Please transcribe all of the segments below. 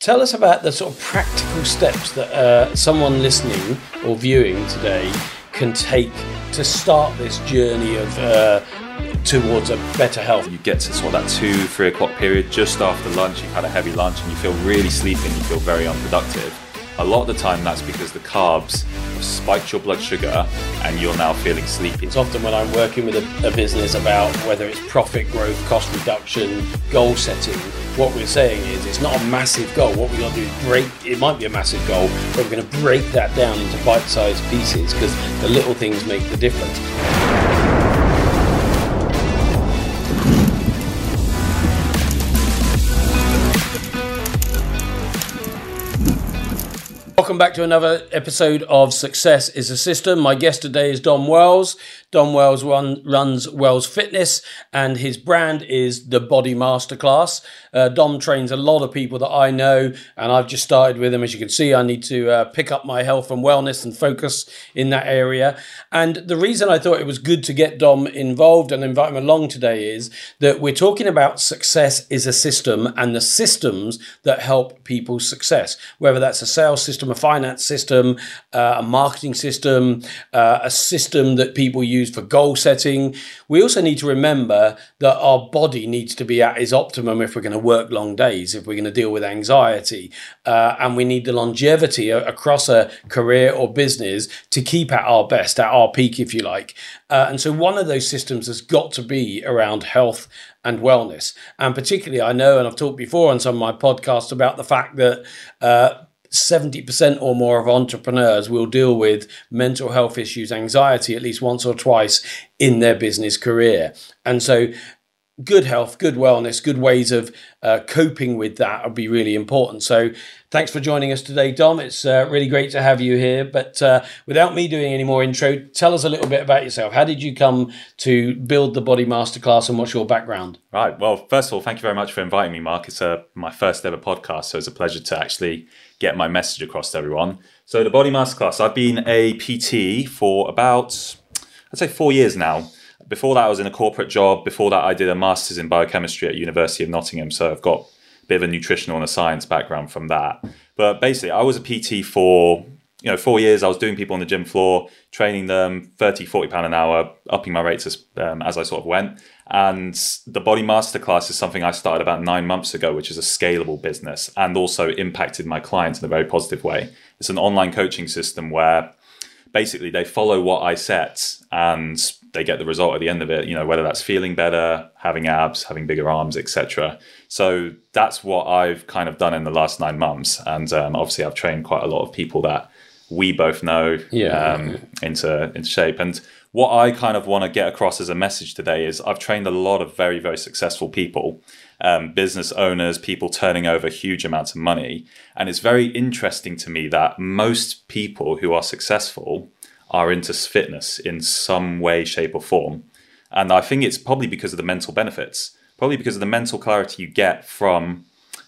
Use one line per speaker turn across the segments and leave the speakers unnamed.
Tell us about the sort of practical steps that uh, someone listening or viewing today can take to start this journey of uh, towards a better health.
You get to sort of that two, three o'clock period just after lunch, you've had a heavy lunch and you feel really sleepy and you feel very unproductive. A lot of the time, that's because the carbs have spiked your blood sugar and you're now feeling sleepy.
It's often when I'm working with a, a business about whether it's profit growth, cost reduction, goal setting, what we're saying is it's not a massive goal. What we're going to do is break, it might be a massive goal, but we're going to break that down into bite sized pieces because the little things make the difference. Welcome back to another episode of Success is a System. My guest today is Dom Wells. Dom Wells run, runs Wells Fitness, and his brand is the Body Masterclass. Uh, Dom trains a lot of people that I know, and I've just started with him. As you can see, I need to uh, pick up my health and wellness and focus in that area. And the reason I thought it was good to get Dom involved and invite him along today is that we're talking about success is a system and the systems that help people's success, whether that's a sales system, a finance system, uh, a marketing system, uh, a system that people use for goal setting. We also need to remember that our body needs to be at its optimum if we're going to work long days, if we're going to deal with anxiety, uh, and we need the longevity across a career or business to keep at our best, at our peak, if you like. Uh, and so, one of those systems has got to be around health and wellness. And particularly, I know, and I've talked before on some of my podcasts about the fact that uh, 70% or more of entrepreneurs will deal with mental health issues, anxiety at least once or twice in their business career. And so good health, good wellness, good ways of uh, coping with that would be really important. So, thanks for joining us today, Dom. It's uh, really great to have you here. But uh, without me doing any more intro, tell us a little bit about yourself. How did you come to build the Body Masterclass and what's your background?
Right. Well, first of all, thank you very much for inviting me, Mark. It's uh, my first ever podcast, so it's a pleasure to actually get my message across to everyone. So, the Body Masterclass, I've been a PT for about, I'd say, four years now before that, I was in a corporate job. Before that, I did a master's in biochemistry at University of Nottingham. So I've got a bit of a nutritional and a science background from that. But basically, I was a PT for you know four years. I was doing people on the gym floor, training them 30, 40 pound an hour, upping my rates as, um, as I sort of went. And the Body Masterclass is something I started about nine months ago, which is a scalable business and also impacted my clients in a very positive way. It's an online coaching system where basically they follow what I set and they get the result at the end of it you know whether that's feeling better having abs having bigger arms etc so that's what i've kind of done in the last nine months. And um, obviously i've trained quite a lot of people that we both know yeah. um, into into shape. And what i kind of want to get across as a message today is i've trained a lot of very very successful people um, business owners people turning over huge amounts of money. And it's very interesting to me that most people who are successful are into fitness in some way, shape, or form. And I think it's probably because of the mental benefits, probably because of the mental clarity you get from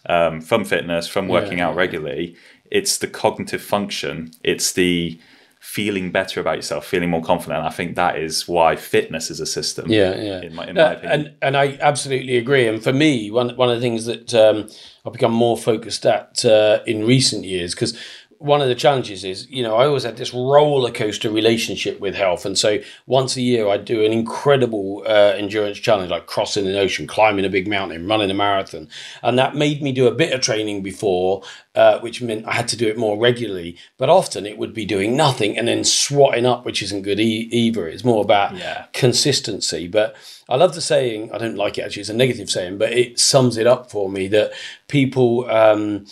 um, from fitness, from working yeah. out regularly. It's the cognitive function. It's the feeling better about yourself, feeling more confident. I think that is why fitness is a system.
Yeah, yeah. In my, in uh, and and I absolutely agree. And for me, one one of the things that um, I've become more focused at uh, in recent years because one of the challenges is, you know, I always had this roller coaster relationship with health. And so once a year, I'd do an incredible uh, endurance challenge, like crossing an ocean, climbing a big mountain, running a marathon. And that made me do a bit of training before, uh, which meant I had to do it more regularly. But often it would be doing nothing and then swotting up, which isn't good e- either. It's more about yeah. consistency. But I love the saying, I don't like it actually, it's a negative saying, but it sums it up for me that people, um,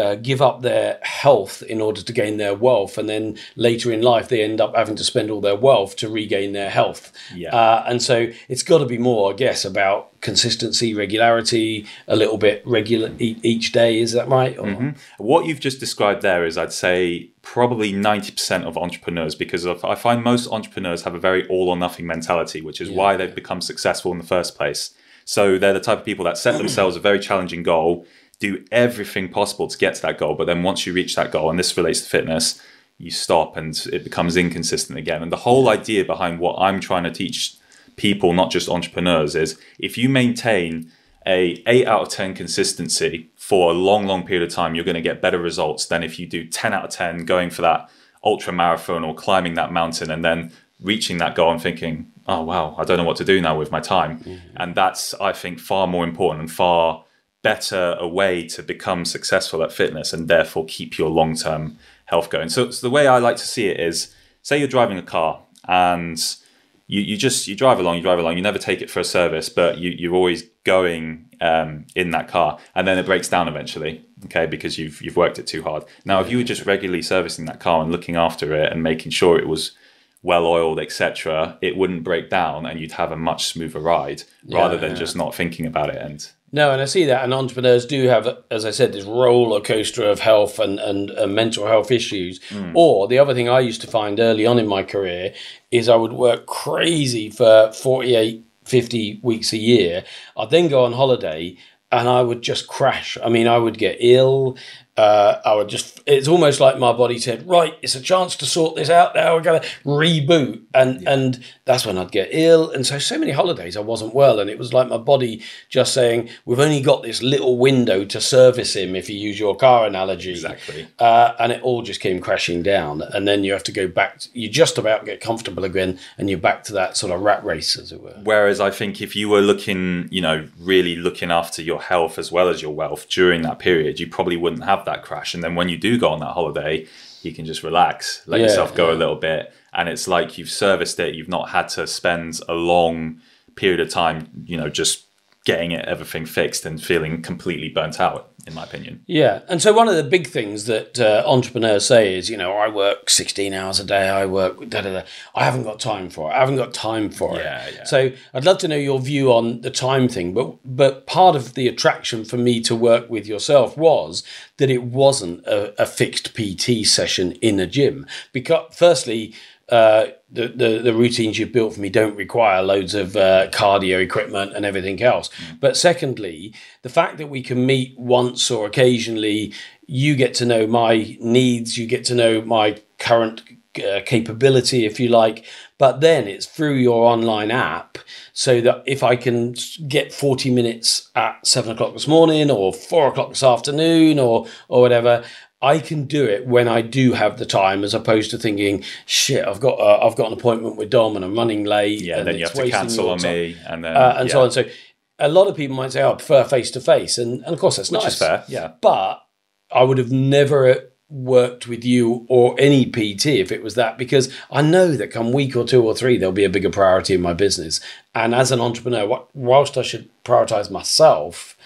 uh, give up their health in order to gain their wealth, and then later in life they end up having to spend all their wealth to regain their health. Yeah. Uh, and so it's got to be more, I guess, about consistency, regularity, a little bit regular each day. Is that right?
Mm-hmm. What you've just described there is, I'd say, probably ninety percent of entrepreneurs, because of, I find most entrepreneurs have a very all or nothing mentality, which is yeah. why they've become successful in the first place. So they're the type of people that set themselves a very challenging goal do everything possible to get to that goal. But then once you reach that goal, and this relates to fitness, you stop and it becomes inconsistent again. And the whole idea behind what I'm trying to teach people, not just entrepreneurs, is if you maintain a 8 out of 10 consistency for a long, long period of time, you're going to get better results than if you do 10 out of 10 going for that ultra marathon or climbing that mountain and then reaching that goal and thinking, oh, wow, I don't know what to do now with my time. Mm-hmm. And that's, I think, far more important and far better a way to become successful at fitness and therefore keep your long term health going. So, so the way I like to see it is say you're driving a car and you, you just you drive along, you drive along, you never take it for a service, but you, you're always going um, in that car, and then it breaks down eventually, okay, because you've you've worked it too hard. Now, if you were just regularly servicing that car and looking after it and making sure it was well oiled, etc., it wouldn't break down, and you'd have a much smoother ride yeah, rather than yeah. just not thinking about it and
no, and I see that, and entrepreneurs do have, as I said, this roller coaster of health and, and, and mental health issues. Mm. Or the other thing I used to find early on in my career is I would work crazy for 48, 50 weeks a year. I'd then go on holiday and I would just crash. I mean, I would get ill uh, I would just, it's almost like my body said, right, it's a chance to sort this out now. We're going to reboot. And, yeah. and that's when I'd get ill. And so, so many holidays I wasn't well. And it was like my body just saying, we've only got this little window to service him, if you use your car analogy.
Exactly.
Uh, and it all just came crashing down. And then you have to go back, to, you just about get comfortable again. And you're back to that sort of rat race, as it were.
Whereas I think if you were looking, you know, really looking after your health as well as your wealth during that period, you probably wouldn't have that crash. And then when you do go on that holiday, you can just relax, let yeah, yourself go yeah. a little bit. And it's like you've serviced it. You've not had to spend a long period of time, you know, just getting it everything fixed and feeling completely burnt out in my opinion
yeah and so one of the big things that uh, entrepreneurs say is you know i work 16 hours a day i work da, da, da. i haven't got time for it i haven't got time for
yeah, it yeah.
so i'd love to know your view on the time thing but but part of the attraction for me to work with yourself was that it wasn't a, a fixed pt session in a gym because firstly uh, the, the, the routines you've built for me don't require loads of uh, cardio equipment and everything else. Mm. But secondly, the fact that we can meet once or occasionally, you get to know my needs, you get to know my current uh, capability, if you like. But then it's through your online app, so that if I can get 40 minutes at seven o'clock this morning or four o'clock this afternoon or or whatever, I can do it when I do have the time, as opposed to thinking, "Shit, I've got uh, I've got an appointment with Dom and I'm running late."
Yeah, and then you have to cancel on me, and then
uh, and
yeah.
so on. So, a lot of people might say, "Oh, I prefer face to face," and and of course that's
Which
nice.
Is fair, yeah.
But I would have never worked with you or any PT if it was that because I know that come week or two or three there'll be a bigger priority in my business. And as an entrepreneur, whilst I should prioritize myself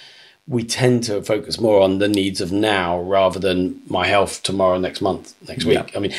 we tend to focus more on the needs of now rather than my health tomorrow, next month, next week. Yeah. I mean,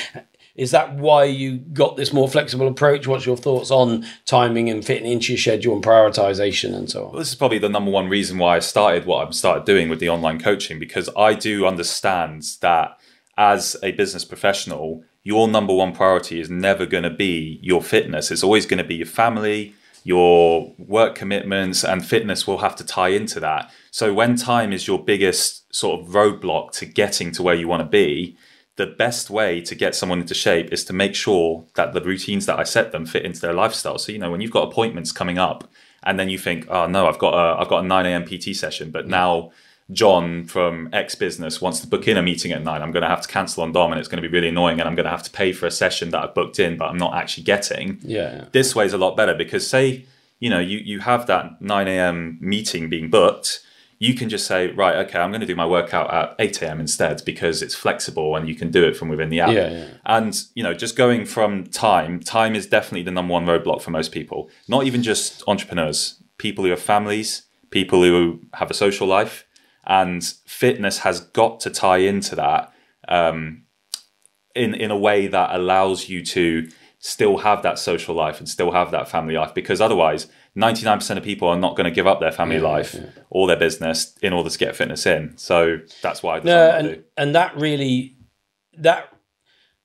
is that why you got this more flexible approach? What's your thoughts on timing and fitting into your schedule and prioritization and so on?
Well, this is probably the number one reason why I started what I've started doing with the online coaching because I do understand that as a business professional, your number one priority is never going to be your fitness. It's always going to be your family, your work commitments, and fitness will have to tie into that. So when time is your biggest sort of roadblock to getting to where you want to be, the best way to get someone into shape is to make sure that the routines that I set them fit into their lifestyle. So you know when you've got appointments coming up, and then you think, oh no, I've got a I've got a nine a.m. PT session, but mm. now John from X business wants to book in a meeting at nine. I'm going to have to cancel on Dom, and it's going to be really annoying, and I'm going to have to pay for a session that I've booked in, but I'm not actually getting.
Yeah.
This way is a lot better because say you know you you have that nine a.m. meeting being booked you can just say, right, okay, I'm going to do my workout at 8 a.m. instead because it's flexible and you can do it from within the app.
Yeah, yeah.
And, you know, just going from time, time is definitely the number one roadblock for most people, not even just entrepreneurs, people who have families, people who have a social life. And fitness has got to tie into that um, in, in a way that allows you to still have that social life and still have that family life. Because otherwise 99% of people are not going to give up their family yeah, life yeah. or their business in order to get fitness in. So that's why I
no, and, and that really that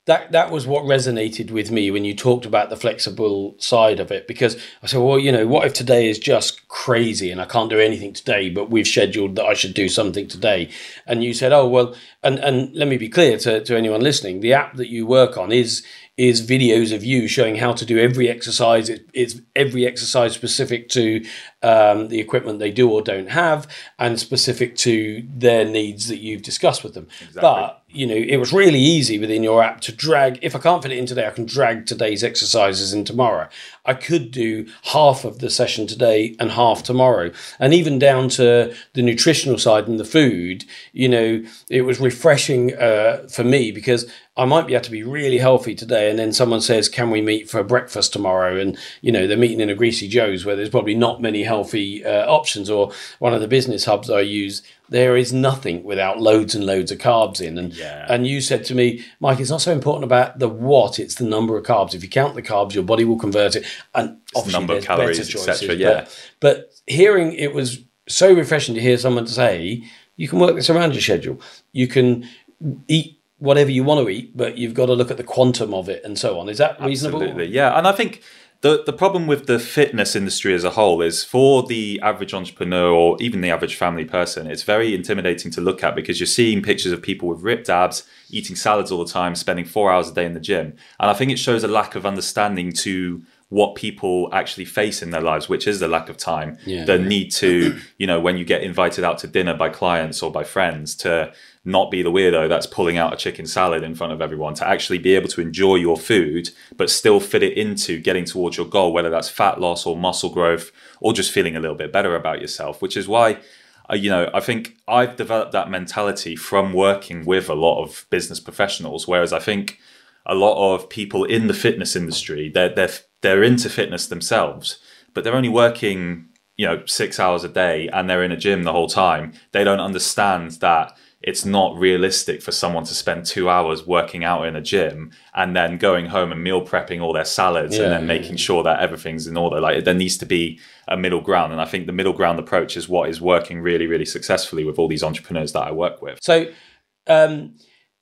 that that was what resonated with me when you talked about the flexible side of it because I said, well, you know, what if today is just crazy and I can't do anything today, but we've scheduled that I should do something today, and you said, oh well, and and let me be clear to to anyone listening, the app that you work on is is videos of you showing how to do every exercise. It, it's every exercise specific to um, the equipment they do or don't have, and specific to their needs that you've discussed with them. Exactly. But you know, it was really easy within your app to drag. If I can't fit it in today, I can drag today's exercises in tomorrow. I could do half of the session today and half tomorrow, and even down to the nutritional side and the food. You know, it was refreshing uh, for me because I might be able to be really healthy today, and then someone says, "Can we meet for breakfast tomorrow?" And you know, they're meeting in a Greasy Joe's where there's probably not many healthy uh, options. Or one of the business hubs I use, there is nothing without loads and loads of carbs in. And yeah. and you said to me, Mike, it's not so important about the what; it's the number of carbs. If you count the carbs, your body will convert it. And obviously, number of calories, etc. Yeah. But, but hearing it was so refreshing to hear someone say, you can work this around your schedule. You can eat whatever you want to eat, but you've got to look at the quantum of it and so on. Is that reasonable?
Absolutely, yeah. And I think the the problem with the fitness industry as a whole is for the average entrepreneur or even the average family person, it's very intimidating to look at because you're seeing pictures of people with ripped abs, eating salads all the time, spending four hours a day in the gym, and I think it shows a lack of understanding to what people actually face in their lives, which is the lack of time, yeah, the yeah. need to, you know, when you get invited out to dinner by clients or by friends to not be the weirdo that's pulling out a chicken salad in front of everyone, to actually be able to enjoy your food, but still fit it into getting towards your goal, whether that's fat loss or muscle growth or just feeling a little bit better about yourself, which is why. Uh, you know, I think I've developed that mentality from working with a lot of business professionals. Whereas I think a lot of people in the fitness industry, they're they're they're into fitness themselves, but they're only working, you know, six hours a day and they're in a gym the whole time. They don't understand that it's not realistic for someone to spend two hours working out in a gym and then going home and meal prepping all their salads yeah, and then making yeah. sure that everything's in order. Like there needs to be a middle ground. And I think the middle ground approach is what is working really, really successfully with all these entrepreneurs that I work with.
So, um,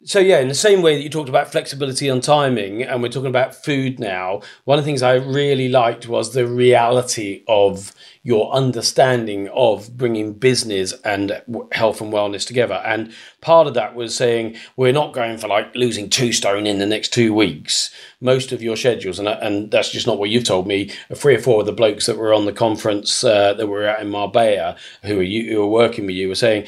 so yeah, in the same way that you talked about flexibility on timing, and we're talking about food now. One of the things I really liked was the reality of your understanding of bringing business and health and wellness together. And part of that was saying we're not going for like losing two stone in the next two weeks. Most of your schedules, and and that's just not what you've told me. Three or four of the blokes that were on the conference uh, that were at in Marbella, who are you, who are working with you, were saying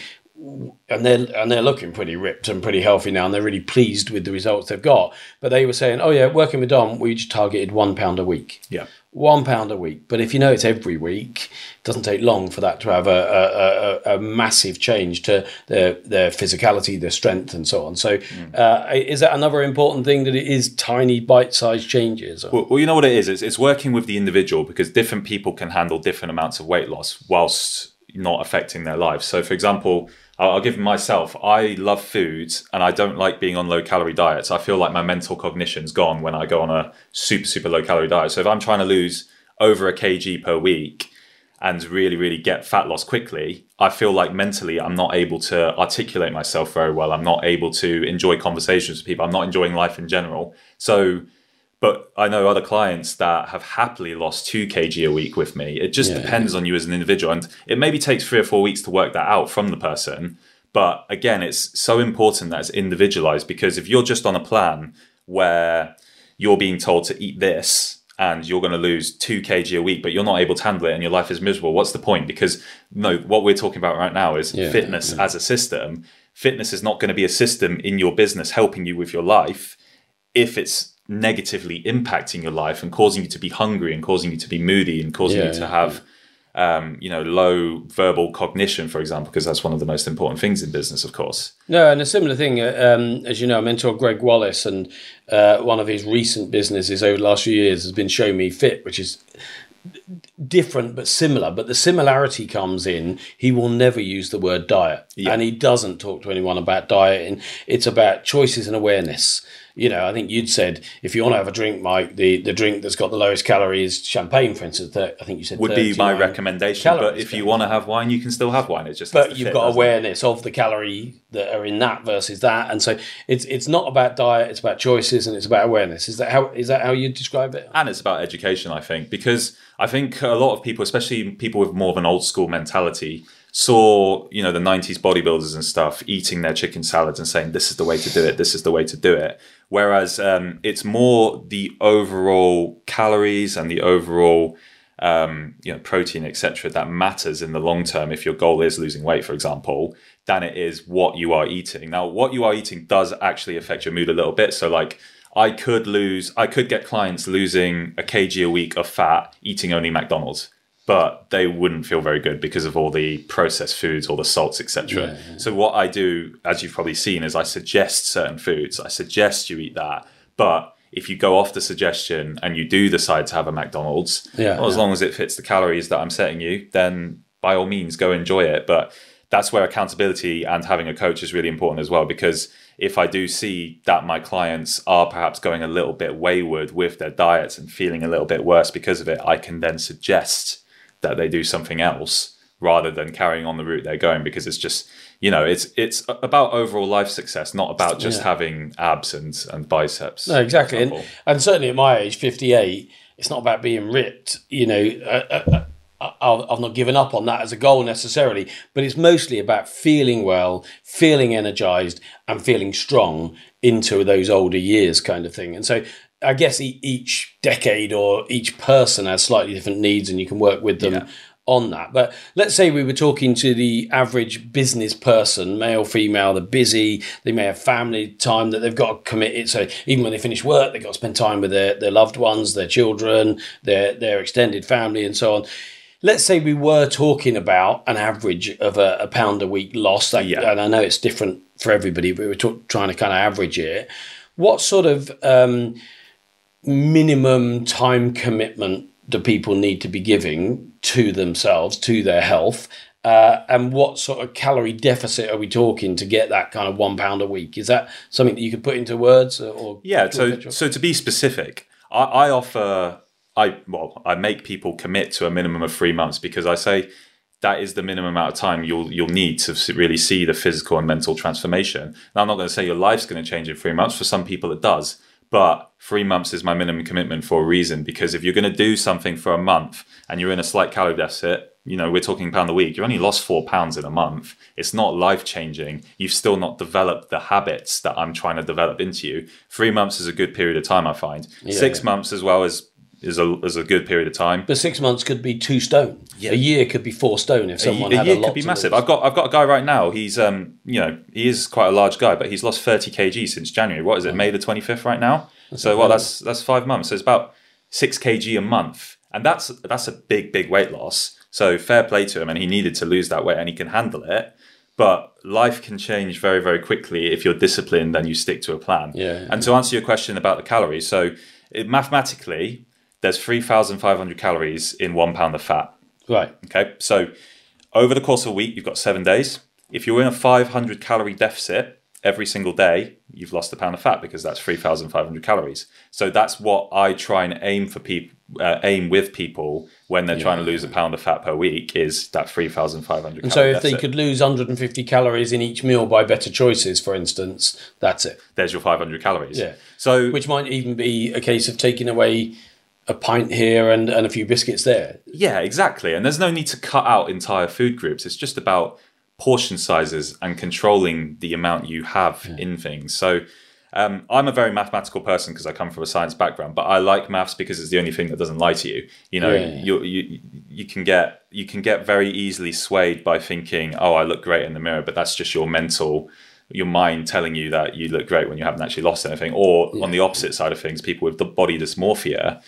and they're and they're looking pretty ripped and pretty healthy now, and they're really pleased with the results they've got. But they were saying, "Oh yeah, working with Dom, we just targeted one pound a week."
Yeah,
one pound a week. But if you know it's every week, it doesn't take long for that to have a, a, a, a massive change to their their physicality, their strength, and so on. So, mm. uh, is that another important thing that it is tiny bite-sized changes?
Well, well, you know what it is. It's, it's working with the individual because different people can handle different amounts of weight loss whilst not affecting their lives. So, for example I'll, give myself. I love foods, and I don't like being on low calorie diets. I feel like my mental cognition's gone when I go on a super super low calorie diet. So if I'm trying to lose over a kg per week and really really get fat loss quickly, I feel like mentally I'm not able to articulate myself very well. I'm not able to enjoy conversations with people. I'm not enjoying life in general. So but I know other clients that have happily lost two kg a week with me. It just yeah, depends yeah. on you as an individual. And it maybe takes three or four weeks to work that out from the person. But again, it's so important that it's individualized because if you're just on a plan where you're being told to eat this and you're going to lose two kg a week, but you're not able to handle it and your life is miserable, what's the point? Because no, what we're talking about right now is yeah, fitness as a system. Fitness is not going to be a system in your business helping you with your life if it's negatively impacting your life and causing you to be hungry and causing you to be moody and causing yeah, you to have um, you know low verbal cognition for example because that's one of the most important things in business of course
no and a similar thing uh, um, as you know i mentor gregg wallace and uh, one of his recent businesses over the last few years has been show me fit which is different but similar. But the similarity comes in he will never use the word diet,
Yeah.
and he doesn't talk to anyone about dieting. It's about choices and awareness. You know, I think you'd said if you want to have a drink, Mike, the, the drink that's got the lowest calories, champagne, for instance. That I think you said
Would be my
39
recommendation. But if you want to have wine, you can still have wine. It just
but you've
fit,
got
doesn't it?
awareness of the calorie that are in that versus that, and so it's it's not about diet; it's about choices and it's about awareness. Is that how is that how you describe it?
and it's about education i think because i think a lot of people especially people with more of an old school mentality saw you know the 90s bodybuilders and stuff eating their chicken salads and saying this is the way to do it. This is the way to do it. Whereas um, it's more the overall calories and the overall um, you know protein etc that matters in the long term if your goal is losing weight for example than it is what you are eating. Now what you are eating does actually affect your mood a little bit. So like I could lose, I could get clients losing a kg a week of fat eating only McDonald's, but they wouldn't feel very good because of all the processed foods, all the salts, etc. So what I do, as you've probably seen, is I suggest certain foods. I suggest you eat that, but if you go off the suggestion and you do decide to have a McDonald's,
Yeah,
well, as
yeah.
long as it fits the calories that I'm setting you, then by all means go enjoy it. But that's where accountability and having a coach is really important as well because if I do see that my clients are perhaps going a little bit wayward with their diets and feeling a little bit worse because of it, I can then suggest that they do something else rather than carrying on the route they're going because it's just you know it's it's about overall life success not about just
Yeah.
having abs and, and biceps
No, exactly, and, and certainly at my age, fifty-eight, it's not about being ripped. You know, uh, uh, uh, I've not given up on that as a goal necessarily, but it's mostly about feeling well, feeling energized, and feeling strong into those older years, kind of thing. And so, I guess e- each decade or each person has slightly different needs, and you can work with them.
Yeah.
On that, but let's say we were talking to the average business person, male, female, they're busy, they may have family time that they've got to commit it. So even when they finish work, they've got to spend time with their, their loved ones, their children, their, their extended family, and so on. Let's say we were talking about an average of a, a pound a week loss, that,
Yeah.
and I know it's different for everybody, but we were talk, trying to kind of average it. What sort of um, minimum time commitment do people need to be giving to themselves, to their health? Uh, and what sort of calorie deficit are we talking to get that kind of one pound a week? Is that something that you could put into words or? or
Yeah. So, so to be specific, I, I offer, I well, I make people commit to a minimum of three months because I say that is the minimum amount of time you'll you'll need to really see the physical and mental transformation. Now, I'm not going to say your life's going to change in three months. For some people, it does. But three months is my minimum commitment for a reason because if you're going to do something for a month and you're in a slight calorie deficit, you know, we're talking pound a week, You've only lost four pounds in a month. It's not life changing. You've still not developed the habits that I'm trying to develop into you. Three months is a good period of time, I find. Six
yeah.
months as well is is a is a good period of time.
but six months could be two stone. A year could be four stone if someone
a
had
year
a lot
could be massive.
lose.
I've got I've got a guy right now. He's um you know he is quite a large guy, but he's lost thirty kg since January. What is it? May the twenty fifth right now. so well, that's that's five months. So it's about six kg a month, and that's that's a big big weight loss. So fair play to him, and he needed to lose that weight, and he can handle it. But life can change very very quickly if you're disciplined and you stick to a plan.
Yeah.
And to answer your question about the calories, so it, mathematically, there's three thousand five hundred calories in one pound of fat.
Right.
Okay, so over the course of a week, you've got seven days. If you're in a 500 calorie deficit every single day, you've lost a pound of fat because that's 3,500 calories. So that's what I try and aim for people, uh, aim with people when they're trying to lose a pound of fat per week is that 3,500.
And so if they could lose 150 calories in each meal by better choices, for instance, that's it.
there's your 500 calories.
Yeah.
So
Which might even be a case of taking away a pint here and, and a few biscuits there.
Yeah, exactly. And there's no need to cut out entire food groups. It's just about portion sizes and controlling the amount you have in things. So um, I'm a very mathematical person because I come from a science background, but I like maths because it's the only thing that doesn't lie to you. You know,
Yeah, yeah.
you you you can get you can get very easily swayed by thinking, "Oh, I look great in the mirror," but that's just your mental your mind telling you that you look great when you haven't actually lost anything. Or on the opposite side of things, people with the body dysmorphia,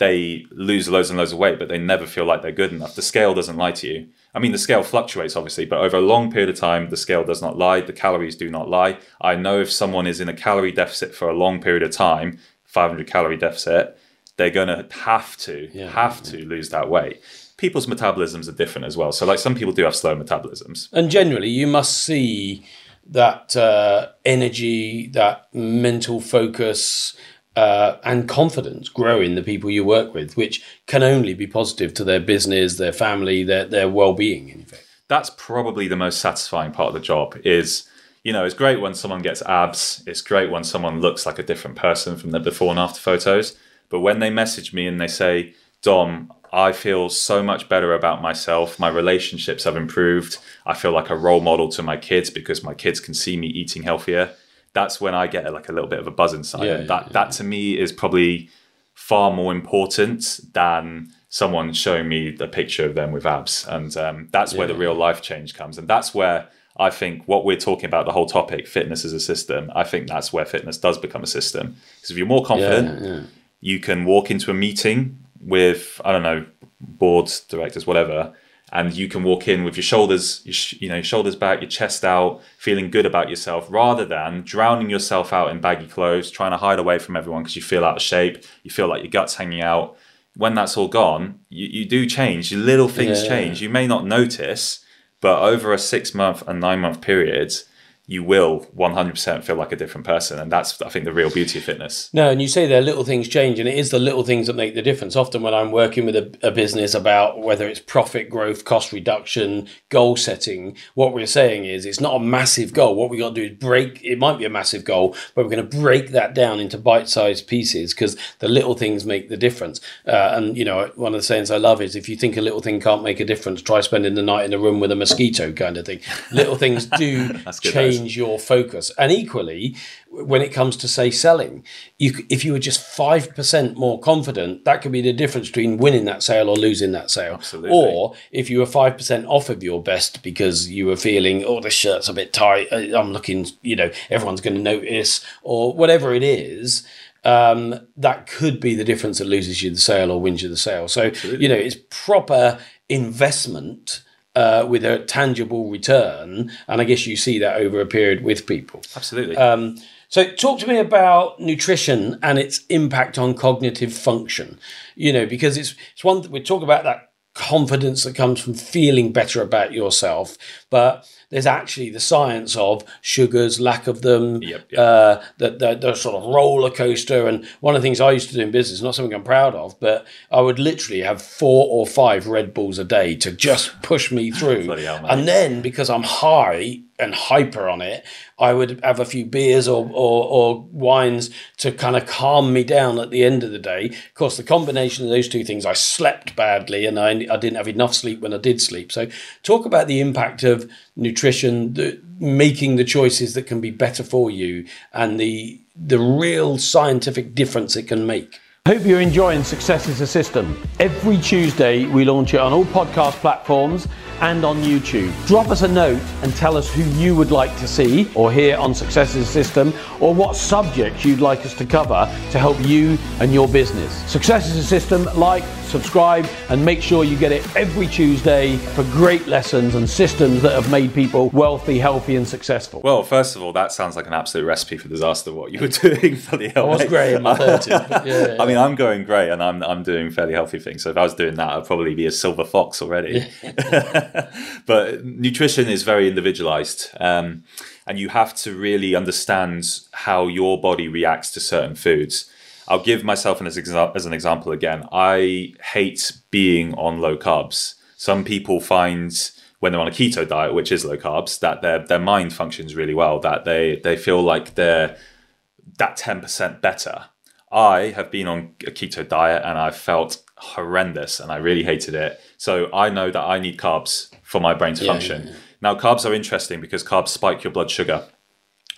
they lose loads and loads of weight, but they never feel like they're good enough. The scale doesn't lie to you. I mean, the scale fluctuates, obviously, but over a long period of time, the scale does not lie. The calories do not lie. I know if someone is in a calorie deficit for a long period of time, 500 calorie deficit, they're going to have to
Yeah,
have to lose that weight. People's metabolisms are different as well. So like some people do have slow metabolisms.
And generally, you must see that uh, energy, that mental focus, uh, and confidence grow in the people you work with, which can only be positive to their business, their family, their their well being. In
That's probably the most satisfying part of the job is you know, it's great when someone gets abs. It's great when someone looks like a different person from their before and after photos. But when they message me and they say, Dom, I feel so much better about myself. My relationships have improved. I feel like a role model to my kids because my kids can see me eating healthier. That's when I get like a little bit of a buzz inside.
Yeah, yeah,
that that to me is probably far more important than someone showing me a picture of them with abs. And um, that's where the real life change comes. And that's where I think what we're talking about, the whole topic, fitness as a system, I think that's where fitness does become a system. Because if you're more confident,
yeah.
you can walk into a meeting with, I don't know, boards, directors, whatever, and you can walk in with your shoulders, your sh- you know, your shoulders back, your chest out, feeling good about yourself, rather than drowning yourself out in baggy clothes, trying to hide away from everyone because you feel out of shape, you feel like your guts hanging out. When that's all gone, you, you do change. Your little things
Yeah.
change. You may not notice, but over a six month and nine month period, you will 100% feel like a different person. And that's, I think, the real beauty of fitness.
No, and you say there little things change, and it is the little things that make the difference. Often, when I'm working with a, a business about whether it's profit growth, cost reduction, goal setting, what we're saying is it's not a massive goal. What we got to do is break. It might be a massive goal, but we're going to break that down into bite-sized pieces because the little things make the difference. Uh, and you know, one of the sayings I love is if you think a little thing can't make a difference, try spending the night in a room with a mosquito, kind of thing. Little things do
good,
change your focus. And equally, when it comes to say selling, you, if you were just five percent more confident, that could be the difference between winning that sale or losing that sale.
Absolutely.
Or if you were five percent off of your best because you were feeling, oh, this shirt's a bit tight. uh, I'm looking, you know, everyone's going to notice, or whatever it is. Um, that could be the difference that loses you the sale or wins you the sale. So you know, it's proper investment uh, with a tangible return, and I guess you see that over a period with people.
Absolutely.
Um, so, talk to me about nutrition and its impact on cognitive function. You know, because it's it's one we talk about that confidence that comes from feeling better about yourself, but there's actually the science of sugars, lack of them,
Yep, yep.
uh, the, the the sort of roller coaster. And one of the things I used to do in business, not something I'm proud of, but I would literally have four or five Red Bulls a day to just push me through.
Hell,
and then because I'm high and hyper on it, I would have a few beers or, or, or wines to kind of calm me down at the end of the day. Of course, the combination of those two things, I slept badly and I, I didn't have enough sleep when I did sleep. So, talk about the impact of nutrition, the, making the choices that can be better for you, and the the real scientific difference it can make. Hope you're enjoying Success is a System. Every Tuesday, we launch it on all podcast platforms and on YouTube. Drop us a note and tell us who you would like to see or hear on Success is a System or what subjects you'd like us to cover to help you and your business. Success is a System, like, subscribe, and make sure you get it every Tuesday for great lessons and systems that have made people wealthy, healthy, and successful.
Well, first of all, that sounds like an absolute recipe for disaster. What you were doing, bloody hell!
I was great in my 30s, but yeah,
I mean, I'm going great, and I'm I'm doing fairly healthy things. So if I was doing that, I'd probably be a silver fox already. but nutrition is very individualized, um, and you have to really understand how your body reacts to certain foods. I'll give myself as, exa- as an example again. I hate being on low carbs. Some people find when they're on a keto diet, which is low carbs, that their their mind functions really well. That they they feel like they're that ten percent better. I have been on a keto diet and I felt horrendous and I really hated it. So I know that I need carbs for my brain to function. Now carbs are interesting because carbs spike your blood sugar.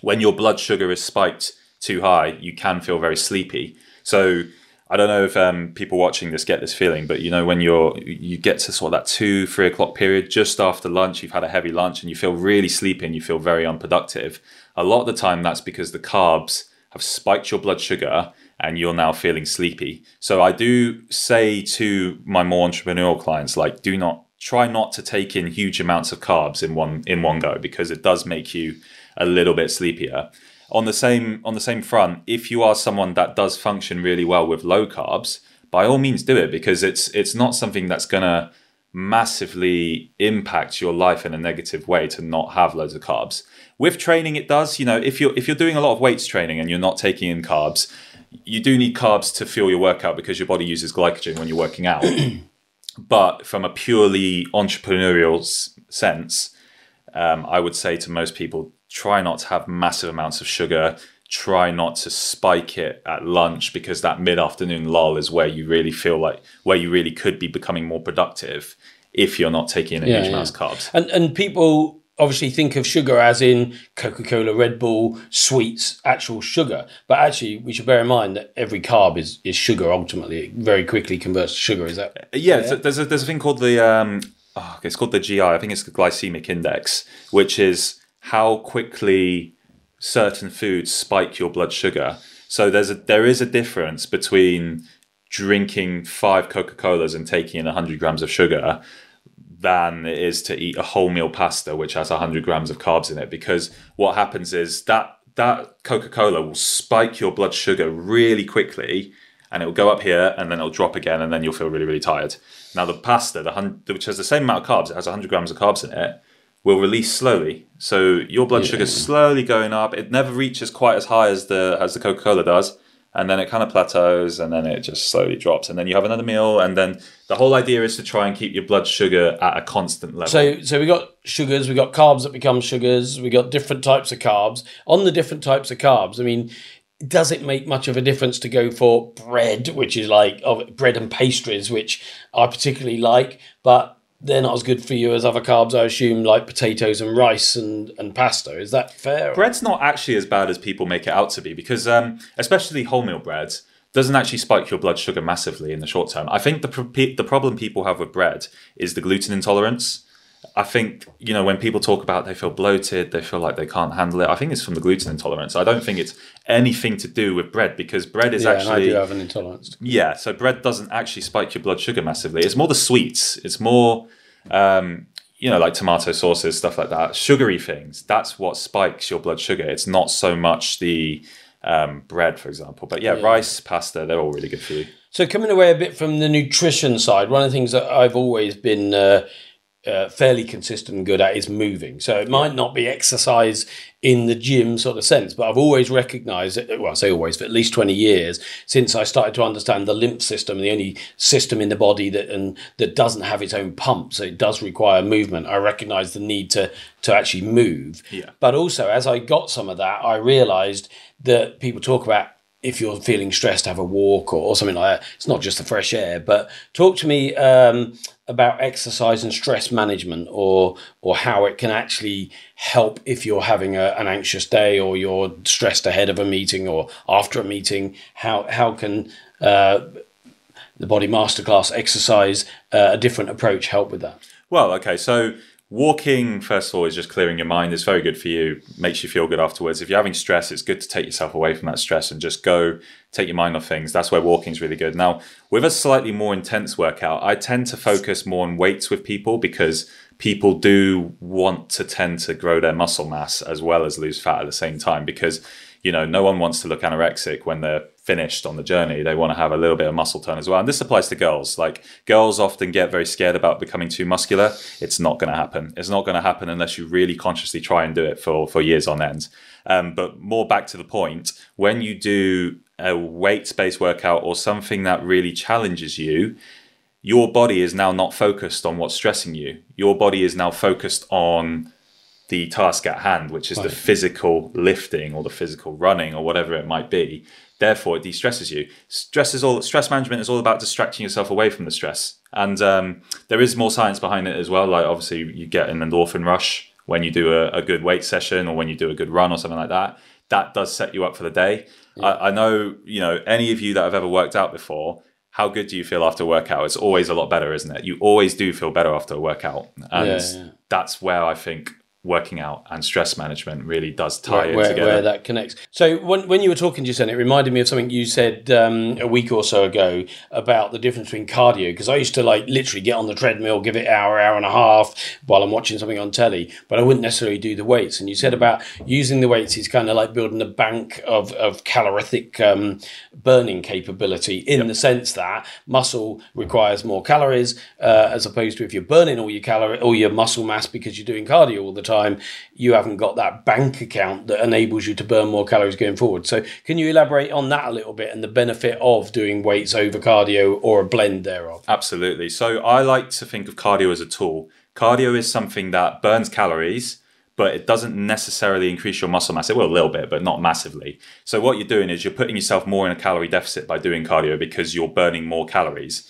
When your blood sugar is spiked too high, you can feel very sleepy. So I don't know if um, people watching this get this feeling, but you know when you're you get to sort of that two three o'clock period just after lunch, you've had a heavy lunch and you feel really sleepy and you feel very unproductive. A lot of the time, that's because the carbs have spiked your blood sugar and you're now feeling sleepy. So I do say to my more entrepreneurial clients, like, do not try not to take in huge amounts of carbs in one in one go because it does make you a little bit sleepier. On the same on the same front, if you are someone that does function really well with low carbs, by all means do it because it's it's not something that's gonna massively impact your life in a negative way to not have loads of carbs. With training, it does. You know, if you're if you're doing a lot of weights training and you're not taking in carbs, you do need carbs to fuel your workout because your body uses glycogen when you're working out. but from a purely entrepreneurial sense, um, I would say to most people, try not to have massive amounts of sugar. Try not to spike it at lunch because that mid-afternoon lull is where you really feel like where you really could be becoming more productive if you're not taking in a
Yeah,
huge
yeah.
amount of carbs.
And and people obviously think of sugar as in Coca-Cola, Red Bull, sweets, actual sugar. But actually, we should bear in mind that every carb is, is sugar. Ultimately, it very quickly converts to sugar. Is that?
Yeah, so there's a there's a thing called the um, oh, it's called the GI. I think it's the glycemic index, which is how quickly certain foods spike your blood sugar. So there's a there is a difference between drinking five Coca Colas and taking in 100 grams of sugar than it is to eat a wholemeal pasta which has 100 grams of carbs in it because what happens is that that Coca-Cola will spike your blood sugar really quickly and it will go up here and then it'll drop again and then you'll feel really really tired. Now the pasta the which has the same amount of carbs it has 100 grams of carbs in it will release slowly. So your blood sugar's slowly going up. It never reaches quite as high as the as the Coca-Cola does. And then it kind of plateaus and then it just slowly drops. And then you have another meal. And then the whole idea is to try and keep your blood sugar at a constant level.
So, so we got sugars, we got carbs that become sugars, we got different types of carbs. On the different types of carbs, I mean, does it make much of a difference to go for bread, which is like of bread and pastries, which I particularly like, but they're not as good for you as other carbs, I assume, like potatoes and rice and, and pasta. Is that fair?
bread's not actually as bad as people make it out to be because um, especially wholemeal bread doesn't actually spike your blood sugar massively in the short term. I think the pro- the problem people have with bread is the gluten intolerance. I think you know when people talk about they feel bloated, they feel like they can't handle it. I think it's from the gluten intolerance. I don't think it's anything to do with bread because bread is
yeah, and I
actually
do have an intolerance.
yeah, so bread doesn't actually spike your blood sugar massively. It's more the sweets. It's more, um, you know, like tomato sauces, stuff like that, sugary things. That's what spikes your blood sugar. It's not so much the um, bread, for example. But yeah, rice, pasta, they're all really good for you.
So coming away a bit from the nutrition side, one of the things that I've always been uh, uh, fairly consistent and good at is moving. So it might not be exercise in the gym sort of sense, but I've always recognised it. Well, I say always for at least twenty years since I started to understand the lymph system, the only system in the body that and that doesn't have its own pump, so it does require movement. I recognise the need to to actually move.
Yeah.
But also, as I got some of that, I realised that people talk about if you're feeling stressed, have a walk or, or something like that. It's not just the fresh air, but talk to me um, about exercise and stress management, or or how it can actually help if you're having a, an anxious day or you're stressed ahead of a meeting or after a meeting. How how can uh, the body masterclass exercise uh, a different approach help with that?
Well, okay, so walking first of all is just clearing your mind. It's very good for you. Makes you feel good afterwards. If you're having stress, it's good to take yourself away from that stress and just go take your mind off things. That's where walking is really good. Now, with a slightly more intense workout, I tend to focus more on weights with people because people do want to tend to grow their muscle mass as well as lose fat at the same time because you know no one wants to look anorexic when they're finished on the journey. They want to have a little bit of muscle tone as well. And this applies to girls. Like girls often get very scared about becoming too muscular. It's not going to happen. It's not going to happen unless you really consciously try and do it for for years on end. Um, but more back to the point when you do a weight-based workout or something that really challenges you your body is now not focused on what's stressing you. Your body is now focused on the task at hand, which is the physical lifting or the physical running or whatever it might be. Therefore, it de-stresses you. Stress is all stress management is all about distracting yourself away from the stress, and um, there is more science behind it as well. Like obviously, you get an endorphin rush when you do a, a good weight session or when you do a good run or something like that. That does set you up for the day. I, I know, you know, any of you that have ever worked out before how good do you feel after a workout? It's always a lot better, isn't it? You always do feel better after a workout. And
Yeah, yeah.
that's where I think working out and stress management really does tie it
where,
together.
where that connects. So when, when you were talking just then, it reminded me of something you said um, a week or so ago about the difference between cardio. Because I used to like literally get on the treadmill, give it hour, hour and a half while I'm watching something on telly, but I wouldn't necessarily do the weights. And you said about using the weights is kind of like building a bank of of calorific um, burning capability in the sense that muscle requires more calories uh, as opposed to if you're burning all your calorie, all your muscle mass because you're doing cardio all the time time, you haven't got that bank account that enables you to burn more calories going forward. So, can you elaborate on that a little bit and the benefit of doing weights over cardio or a blend thereof?
Absolutely. So, I like to think of cardio as a tool. Cardio is something that burns calories, but it doesn't necessarily increase your muscle mass. It will a little bit, but not massively. So, what you're doing is you're putting yourself more in a calorie deficit by doing cardio because you're burning more calories.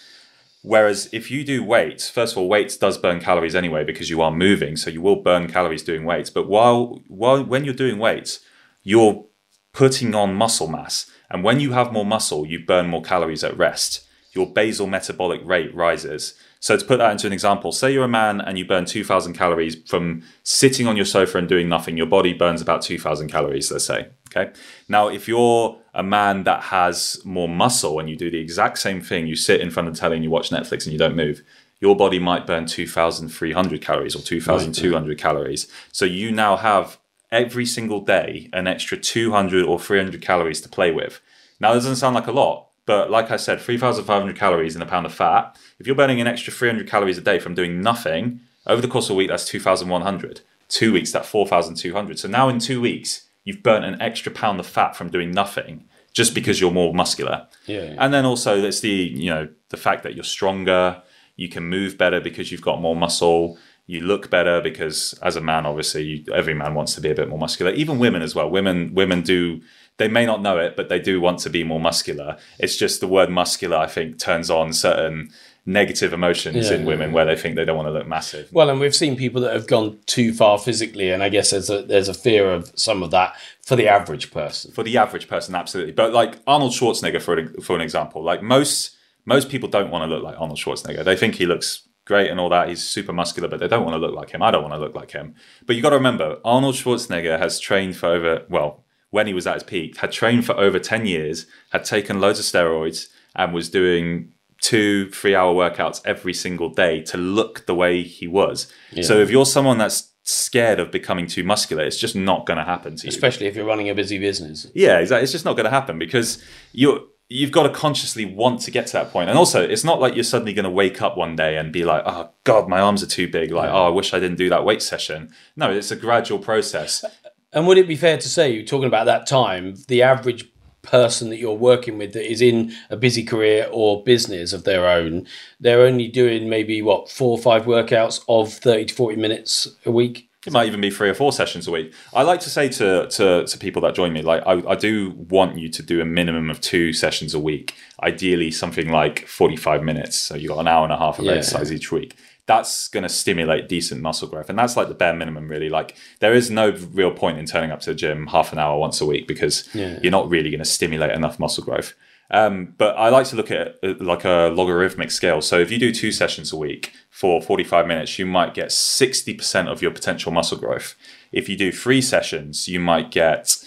Whereas if you do weights, first of all, weights does burn calories anyway because you are moving, so you will burn calories doing weights. But while while when you're doing weights, you're putting on muscle mass, and when you have more muscle, you burn more calories at rest. Your basal metabolic rate rises. So to put that into an example, say you're a man and you burn 2000 calories from sitting on your sofa and doing nothing. Your body burns about 2000 calories, let's say. Okay. Now, if you're a man that has more muscle and you do the exact same thing, you sit in front of the telly and you watch Netflix and you don't move, your body might burn 2,300 calories or 2,200 right. calories. So you now have every single day an extra 200 or 300 calories to play with. Now, that doesn't sound like a lot, but like I said, 3,500 calories in a pound of fat. If you're burning an extra 300 calories a day from doing nothing, over the course of a week, that's 2,100. Two weeks, that's 4,200. So now in two weeks, you've burnt an extra pound of fat from doing nothing just because you're more muscular.
Yeah, yeah.
And then also it's the, you know, the fact that you're stronger, you can move better because you've got more muscle, you look better because as a man obviously you, every man wants to be a bit more muscular. Even women as well. Women women do they may not know it, but they do want to be more muscular. It's just the word muscular I think turns on certain negative emotions yeah, in women yeah. where they think they don't want to look massive.
Well, and we've seen people that have gone too far physically, and I guess there's a there's a fear of some of that for the average person.
For the average person, absolutely. But like Arnold Schwarzenegger, for for an example, like most most people don't want to look like Arnold Schwarzenegger. They think he looks great and all that. He's super muscular, but they don't want to look like him. I don't want to look like him. But you got to remember, Arnold Schwarzenegger has trained for over well, when he was at his peak, had trained for over ten years, had taken loads of steroids, and was doing two, three hour workouts every single day to look the way he was. Yeah. So if you're someone that's scared of becoming too muscular, it's just not going to happen to you.
Especially if you're running a busy business.
Yeah, exactly. It's just not going to happen because you're you've got to consciously want to get to that point. And also, it's not like you're suddenly going to wake up one day and be like, "Oh God, my arms are too big." Like, "Oh, I wish I didn't do that weight session." No, it's a gradual process.
And would it be fair to say, you're talking about that time, the average person that you're working with that is in a busy career or business of their own, they're only doing maybe what four or five workouts of 30 to 40 minutes a week.
It might even be three or four sessions a week. I like to say to, to, to people that join me, like, I, I do want you to do a minimum of two sessions a week, ideally something like 45 minutes. So you've got an hour and a half of yeah. exercise each week that's going to stimulate decent muscle growth. And that's like the bare minimum, really. Like, there is no real point in turning up to the gym half an hour once a week because yeah. you're not really going to stimulate enough muscle growth. Um, but I like to look at it like a logarithmic scale. So if you do two sessions a week for 45 minutes, you might get 60% of your potential muscle growth. If you do three sessions, you might get,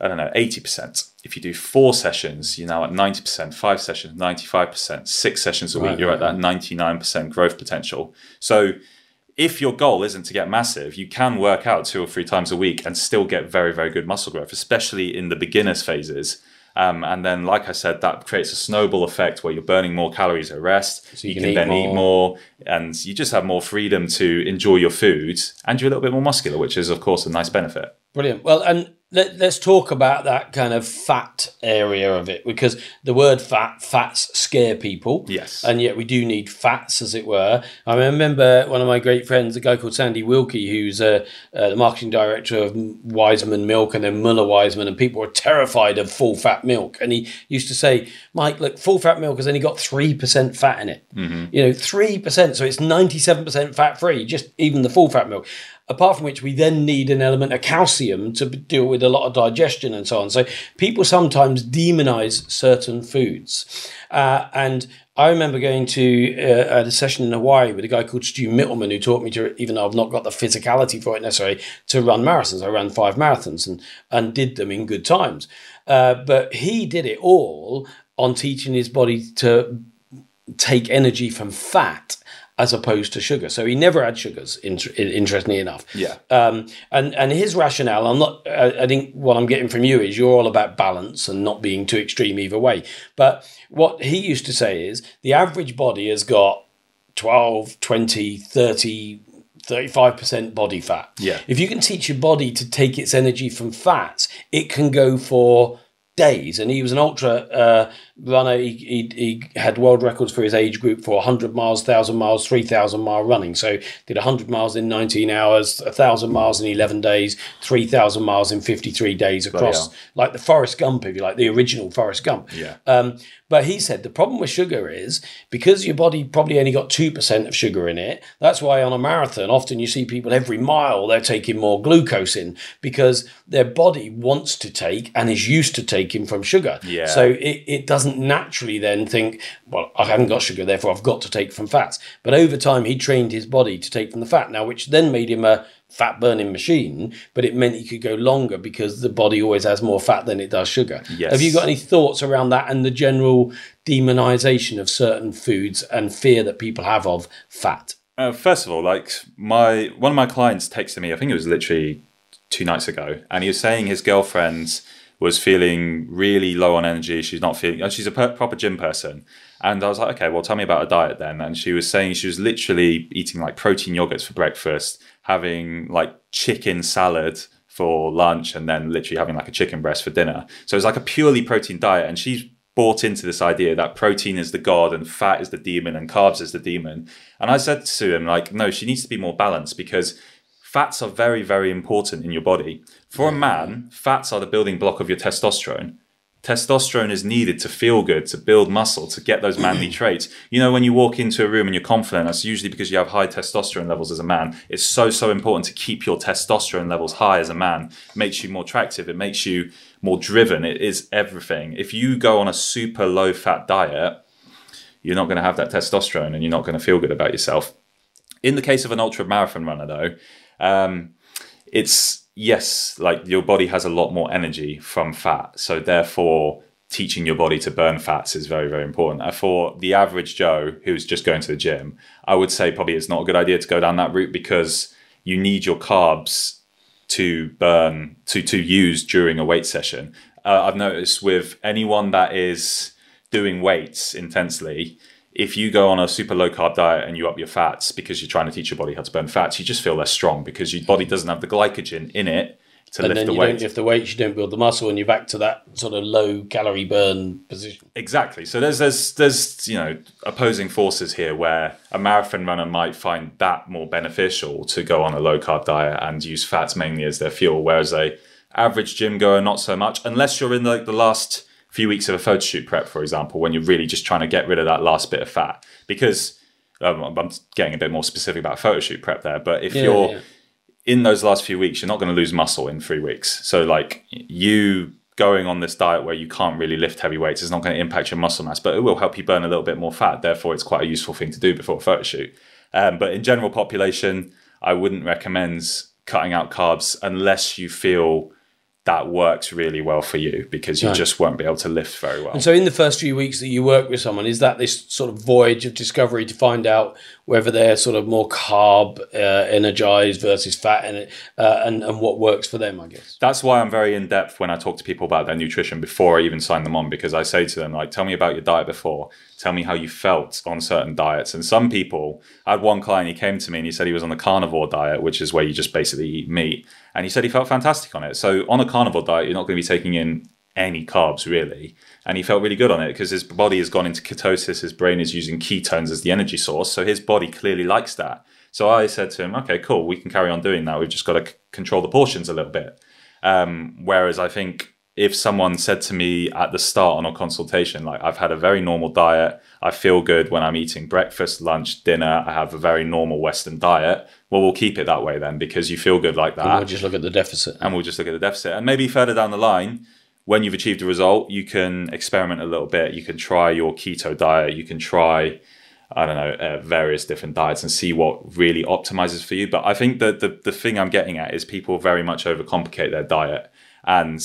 I don't know, 80% if you do four sessions, you're now at 90%, five sessions, 95%, six sessions a week, right, you're right. at that 99% growth potential. So if your goal isn't to get massive, you can work out two or three times a week and still get very, very good muscle growth, especially in the beginners phases. Um, and then, like I said, that creates a snowball effect where you're burning more calories at rest. So you, you, can, can then more. eat more, and you just have more freedom to enjoy your food, and you're a little bit more muscular, which is, of course, a nice benefit.
Brilliant. Well, and let, us talk about that kind of fat area of it because the word fat, fats scare people.
Yes.
And yet we do need fats, as it were. I remember one of my great friends, a guy called Sandy Wilkie, who's uh, uh, the marketing director of Wiseman Milk and then Muller Wiseman, and people were terrified of full fat milk. And he used to say, Mike, look, full fat milk has only got 3% fat in it. Mm-hmm. You know, 3%. So it's 97% fat free, just even the full fat milk. Apart from which we then need an element of calcium to deal with a lot of digestion and so on. So people sometimes demonize certain foods. Uh, and I remember going to uh, a session in Hawaii with a guy called Stu Mittleman who taught me to, even though I've not got the physicality for it necessarily, to run marathons. I ran five marathons and, and did them in good times. Uh, but he did it all on teaching his body to take energy from fat as opposed to sugar. So he never had sugars. interestingly enough,
yeah.
Um, and and his rationale, I'm not. I, I think what I'm getting from you is you're all about balance and not being too extreme either way. But what he used to say is the average body has got 12, 20, 30 35% body fat.
Yeah.
If you can teach your body to take its energy from fats, it can go for days. And he was an ultra uh, runner. He, he, he, had world records for his age group for 100 miles, 1,000 miles, 3,000 mile running. So did 100 miles in 19 hours, 1,000 miles in 11 days, 3,000 miles in 53 days across, like the Forrest Gump, if you like, the original Forrest Gump.
Yeah.
Um, but he said the problem with sugar is because your body probably only got 2% of sugar in it. That's why on a marathon, often you see people every mile they're taking more glucose in because their body wants to take and is used to taking from sugar.
Yeah.
So it, it doesn't naturally then think, well, I haven't got sugar, therefore I've got to take from fats. But over time, he trained his body to take from the fat now, which then made him a fat burning machine, but it meant he could go longer because the body always has more fat than it does sugar.
Yes.
Have you got any thoughts around that and the general demonization of certain foods and fear that people have of fat?
Uh, first of all, like my one of my clients texted me, I think it was literally two nights ago, and he was saying his girlfriend was feeling really low on energy. She's not feeling. Uh, she's a per- proper gym person, and I was like, okay, well, tell me about a diet then. And she was saying she was literally eating like protein yogurts for breakfast, having like chicken salad for lunch, and then literally having like a chicken breast for dinner. So it's like a purely protein diet. And she's bought into this idea that protein is the god and fat is the demon and carbs is the demon. And I said to him, like, no, she needs to be more balanced because fats are very, very important in your body. For a man, fats are the building block of your testosterone testosterone is needed to feel good, to build muscle, to get those manly traits. You know, when you walk into a room and you're confident, that's usually because you have high testosterone levels as a man. It's so, so important to keep your testosterone levels high as a man. It makes you more attractive. It makes you more driven. It is everything. If you go on a super low fat diet, you're not going to have that testosterone and you're not going to feel good about yourself. In the case of an ultra marathon runner, though, um, it's yes, like your body has a lot more energy from fat. So therefore, teaching your body to burn fats is very, very important. For the average Joe who's just going to the gym, I would say probably it's not a good idea to go down that route because you need your carbs to burn to to use during a weight session. Uh, I've noticed with anyone that is doing weights intensely, if you go on a super low carb diet and you up your fats because you're trying to teach your body how to burn fats, you just feel less strong because your body doesn't have the glycogen in it to
and
lift
then
the
you
weight.
don't lift the weights, you don't build the muscle, and you're back to that sort of low calorie burn position.
Exactly. So there's there's there's you know opposing forces here where a marathon runner might find that more beneficial to go on a low carb diet and use fats mainly as their fuel, whereas a average gym goer not so much, unless you're in like the last few weeks of a photo shoot prep, for example, when you're really just trying to get rid of that last bit of fat. Because um, I'm getting a bit more specific about photo shoot prep there, but if yeah, you're yeah. in those last few weeks, you're not going to lose muscle in three weeks. So, like you going on this diet where you can't really lift heavy weights is not going to impact your muscle mass, but it will help you burn a little bit more fat. Therefore, it's quite a useful thing to do before a photo shoot. Um, but in general population, I wouldn't recommend cutting out carbs unless you feel that works really well for you because you just won't be able to lift very well.
And so, in the first few weeks that you work with someone, is that this sort of voyage of discovery to find out whether they're sort of more carb uh, energized versus fat and, uh, and and what works for them? I guess
that's why I'm very in depth when I talk to people about their nutrition before I even sign them on because I say to them like, tell me about your diet before, tell me how you felt on certain diets. And some people, I had one client, he came to me and he said he was on the carnivore diet, which is where you just basically eat meat and he said he felt fantastic on it. So on a carnivore diet, you're not going to be taking in any carbs really, and he felt really good on it because his body has gone into ketosis. His brain is using ketones as the energy source, so his body clearly likes that. So I said to him, "Okay, cool, we can carry on doing that. We've just got to c- control the portions a little bit." Um, whereas I think if someone said to me at the start on a consultation, like I've had a very normal diet, I feel good when I'm eating breakfast, lunch, dinner, I have a very normal Western diet, well, we'll keep it that way then because you feel good like that.
And we'll just look at the deficit.
And we'll just look at the deficit. And maybe further down the line, when you've achieved a result, you can experiment a little bit. You can try your keto diet. You can try, I don't know, uh, various different diets and see what really optimizes for you. But I think that the, the thing I'm getting at is people very much overcomplicate their diet. And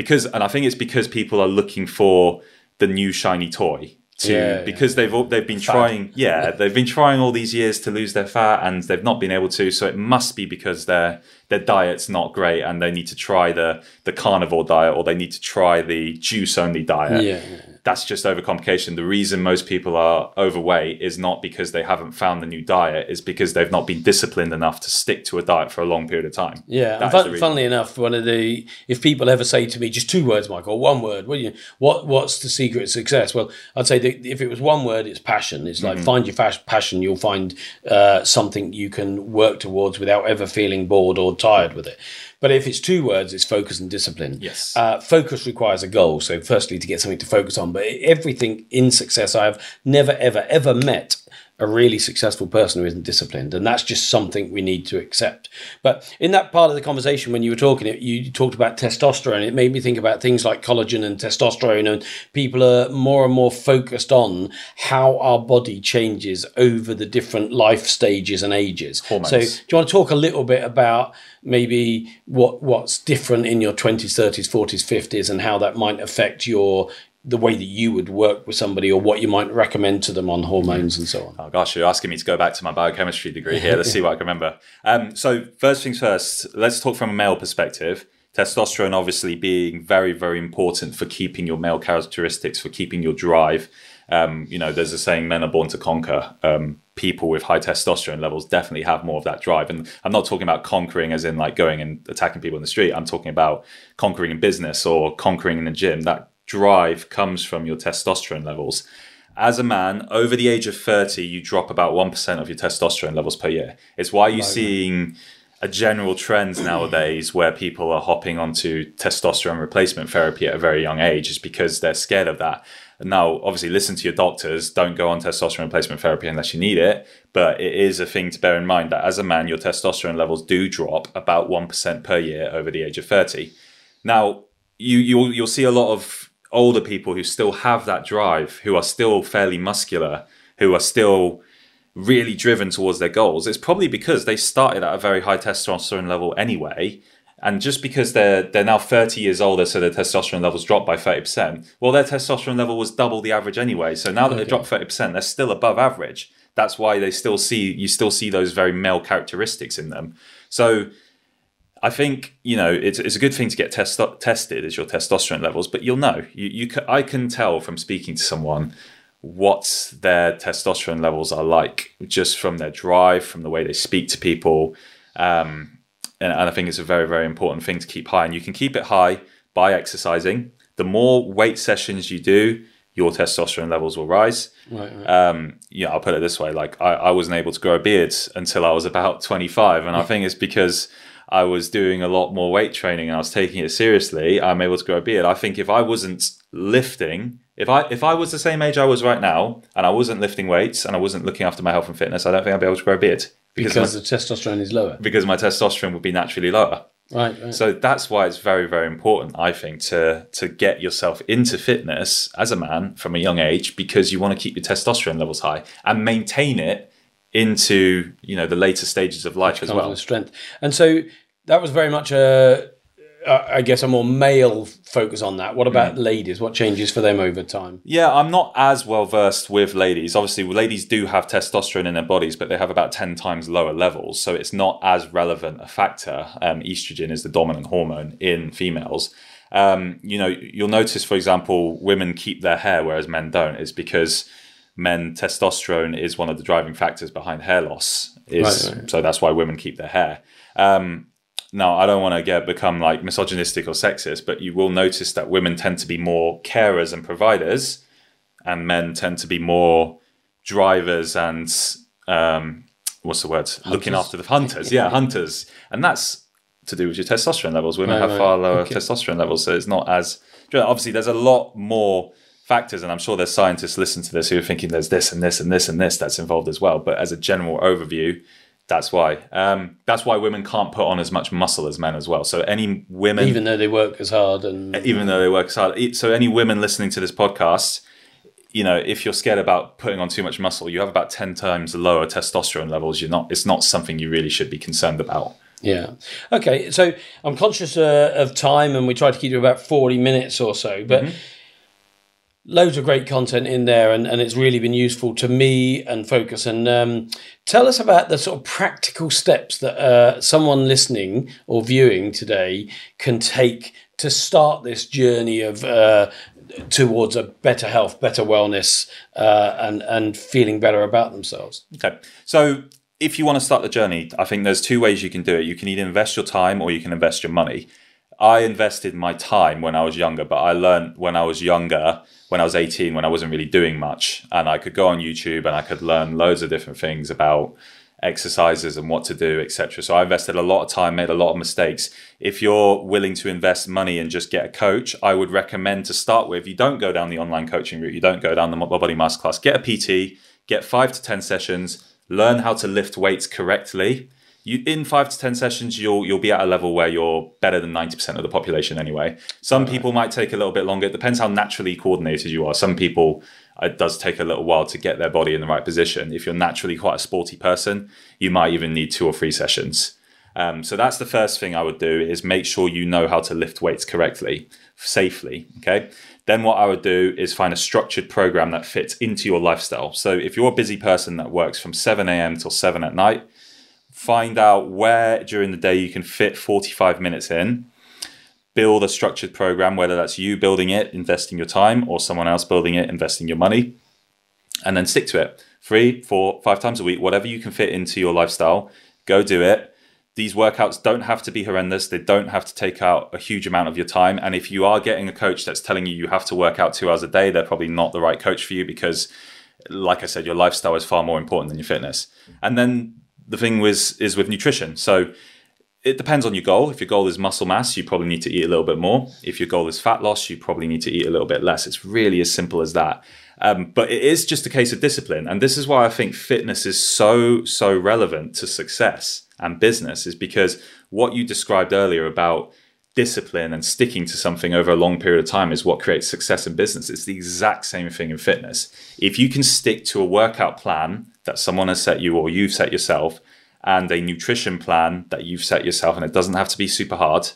because and I think it's because people are looking for the new shiny toy to
Yeah,
because they've all, they've been trying yeah they've been trying all these years to lose their fat and they've not been able to so it must be because their their diet's not great and they need to try the the carnivore diet or they need to try the juice only diet
Yeah.
That's just overcomplication. The reason most people are overweight is not because they haven't found the new diet, is because they've not been disciplined enough to stick to a diet for a long period of time.
Yeah, and fun, funnily enough, one of the if people ever say to me just two words, Michael, one word, what you what what's the secret of success? Well, I'd say if it was one word, it's passion. It's
Mm-hmm.
like find your fas- passion, you'll find uh, something you can work towards without ever feeling bored or tired with it. But if it's two words, it's focus and discipline.
Yes.
Uh, focus requires a goal. So, firstly, to get something to focus on. But everything in success, I have never, ever, ever met a really successful person who isn't disciplined. And that's just something we need to accept. But in that part of the conversation, when you were talking, you talked about testosterone. It made me think about things like collagen and testosterone. And people are more and more focused on how our body changes over the different life stages and ages.
Hormones.
So, do you want to talk a little bit about maybe what what's different in your 20s 30s 40s 50s and how that might affect your the way that you would work with somebody or what you might recommend to them on hormones and so on
Oh gosh, you're asking me to go back to my biochemistry degree here. Let's see what I can remember. Um, so first things first, let's talk from a male perspective. Testosterone obviously being very, very important for keeping your male characteristics, for keeping your drive. Um, you know, there's a saying, men are born to conquer. Um, people with high testosterone levels definitely have more of that drive. And I'm not talking about conquering as in like going and attacking people in the street. I'm talking about conquering in business or conquering in the gym. That drive comes from your testosterone levels. As a man over the age of 30 you drop about 1% of your testosterone levels per year. It's why you're seeing a general trend nowadays where people are hopping onto testosterone replacement therapy at a very young age? Is because they're scared of that. Now obviously listen to your doctors. Don't go on testosterone replacement therapy unless you need it. But it is a thing to bear in mind that as a man your testosterone levels do drop about 1% per year over the age of 30 now you you'll you'll see a lot of older people who still have that drive, who are still fairly muscular, who are still really driven towards their goals. It's probably because they started at a very high testosterone level anyway. And just because they're they're now 30 years older, so their testosterone levels dropped by 30%, well, their testosterone level was double the average anyway. So now that they dropped 30%, they're still above average. That's why they still see you still see those very male characteristics in them. So I think you know it's, it's a good thing to get test- tested as your testosterone levels, but you'll know. You, you ca- I can tell from speaking to someone what their testosterone levels are like just from their drive, from the way they speak to people, um, and, and I think it's a very very important thing to keep high. And you can keep it high by exercising. The more weight sessions you do, your testosterone levels will rise.
right, right.
Um, yeah, I'll put it this way: like I, I wasn't able to grow a beard until I was about 25, and I think it's because I was doing a lot more weight training and I was taking it seriously. I'm able to grow a beard. I think if I wasn't lifting, if I if I was the same age I was right now, and I wasn't lifting weights and I wasn't looking after my health and fitness, I don't think I'd be able to grow a beard because
because
my,
the testosterone is lower
because my testosterone would be naturally lower.
right, right.
So that's why it's very, very important, I think, to to get yourself into fitness as a man from a young age because you want to keep your testosterone levels high and maintain it into you know the later stages of life as well.
strength. And so that was very much a, I guess, a more male focus on that. What about
Mm.
ladies? What changes for them over time?
Yeah, I'm not as well versed with ladies. Obviously, ladies do have testosterone in their bodies, but they have about 10 times lower levels. So it's not as relevant a factor. Um, estrogen is the dominant hormone in females. Um, you know, you'll notice, for example, women keep their hair, whereas men don't. It's because men testosterone is one of the driving factors behind hair loss. Is
Right, right.
so that's why women keep their hair. Um, now, I don't want to get become like misogynistic or sexist, but you will notice that women tend to be more carers and providers, and men tend to be more drivers and um, what's the word? Looking after the hunters. Yeah, hunters, and that's to do with your testosterone levels. Women
Right,
have far lower
Okay.
testosterone levels, so it's not as obviously there's a lot more factors, and I'm sure there's scientists listen to this who are thinking there's this and this and this and this that's involved as well. But as a general overview, that's why. Um, that's why women can't put on as much muscle as men as well. So any women,
even though they work as hard and
even though they work as hard. So any women listening to this podcast, you know, if you're scared about putting on too much muscle, you have about ten times lower testosterone levels. You're not. It's not something you really should be concerned about.
Yeah. Okay. So I'm conscious uh, of time, and we try to keep it about 40 minutes or so, but. Loads of great content in there, and, and it's really been useful to me and focus. And um, tell us about the sort of practical steps that uh, someone listening or viewing today can take to start this journey of uh, towards a better health, better wellness, uh, and and feeling better about themselves.
Okay. So if you want to start the journey, I think there's two ways you can do it. You can either invest your time or you can invest your money. I invested my time when I was younger, but I learned when I was younger, when I was 18, when I wasn't really doing much, and I could go on YouTube and I could learn loads of different things about exercises and what to do, etc. So I invested a lot of time, made a lot of mistakes. If you're willing to invest money and just get a coach, I would recommend to start with. You don't go down the online coaching route. You don't go down the body masterclass. Get a PT. Get five to ten sessions. Learn how to lift weights correctly. You in five to ten sessions, you'll you'll be at a level where you're better than ninety percent of the population anyway. Some people might take a little bit longer. It depends how naturally coordinated you are. Some people it does take a little while to get their body in the right position. If you're naturally quite a sporty person, you might even need two or three sessions. Um, so that's the first thing I would do is make sure you know how to lift weights correctly, safely. Okay. Then what I would do is find a structured program that fits into your lifestyle. So if you're a busy person that works from 7 a.m. till 7 at night, find out where during the day you can fit 45 minutes in build a structured program whether that's you building it investing your time or someone else building it investing your money and then stick to it. Three four five times a week whatever you can fit into your lifestyle go do it. These workouts don't have to be horrendous. They don't have to take out a huge amount of your time. And if you are getting a coach that's telling you you have to work out two hours a day they're probably not the right coach for you because like i said your lifestyle is far more important than your fitness. And then the thing was is with nutrition. So it depends on your goal. If your goal is muscle mass, you probably need to eat a little bit more. If your goal is fat loss, you probably need to eat a little bit less. It's really as simple as that. Um, but it is just a case of discipline, and this is why I think fitness is so so relevant to success and business. Is because what you described earlier about discipline and sticking to something over a long period of time is what creates success in business. It's the exact same thing in fitness. If you can stick to a workout plan that someone has set you or you've set yourself and a nutrition plan that you've set yourself and it doesn't have to be super hard,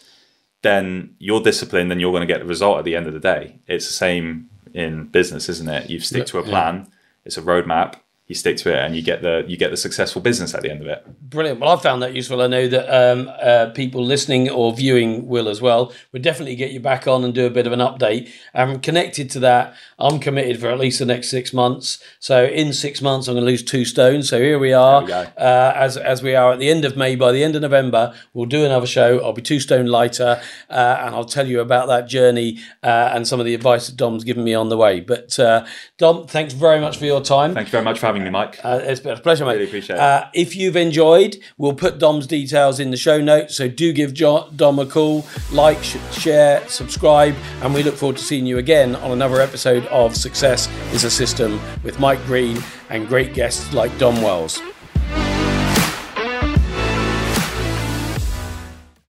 then you're disciplined and you're going to get the result at the end of the day. It's the same in business, isn't it? You stick to a plan, it's a roadmap, you stick to it and you get the you get the successful business at the end of it.
Brilliant. Well, I've found that useful. I know that um, uh, people listening or viewing will as well. We'll definitely get you back on and do a bit of an update. And connected to that, I'm committed for at least the next six months. So in six months, I'm going to lose two stones. So here we are.
we.
Uh, as as we are at the end of May. By the end of November, we'll do another show. I'll be two stone lighter, uh, and I'll tell you about that journey uh, and some of the advice that Dom's given me on the way. But uh, Dom, thanks very much for your time.
Thank you very much for having me, Mike.
Uh, it's been a pleasure, mate.
Really appreciate it.
Uh, if you've enjoyed, we'll put Dom's details in the show notes. So do give Dom a call, like, sh- share, subscribe, and we look forward to seeing you again on another episode of Success is a System with Mike Greene and great guests like Dom Wells.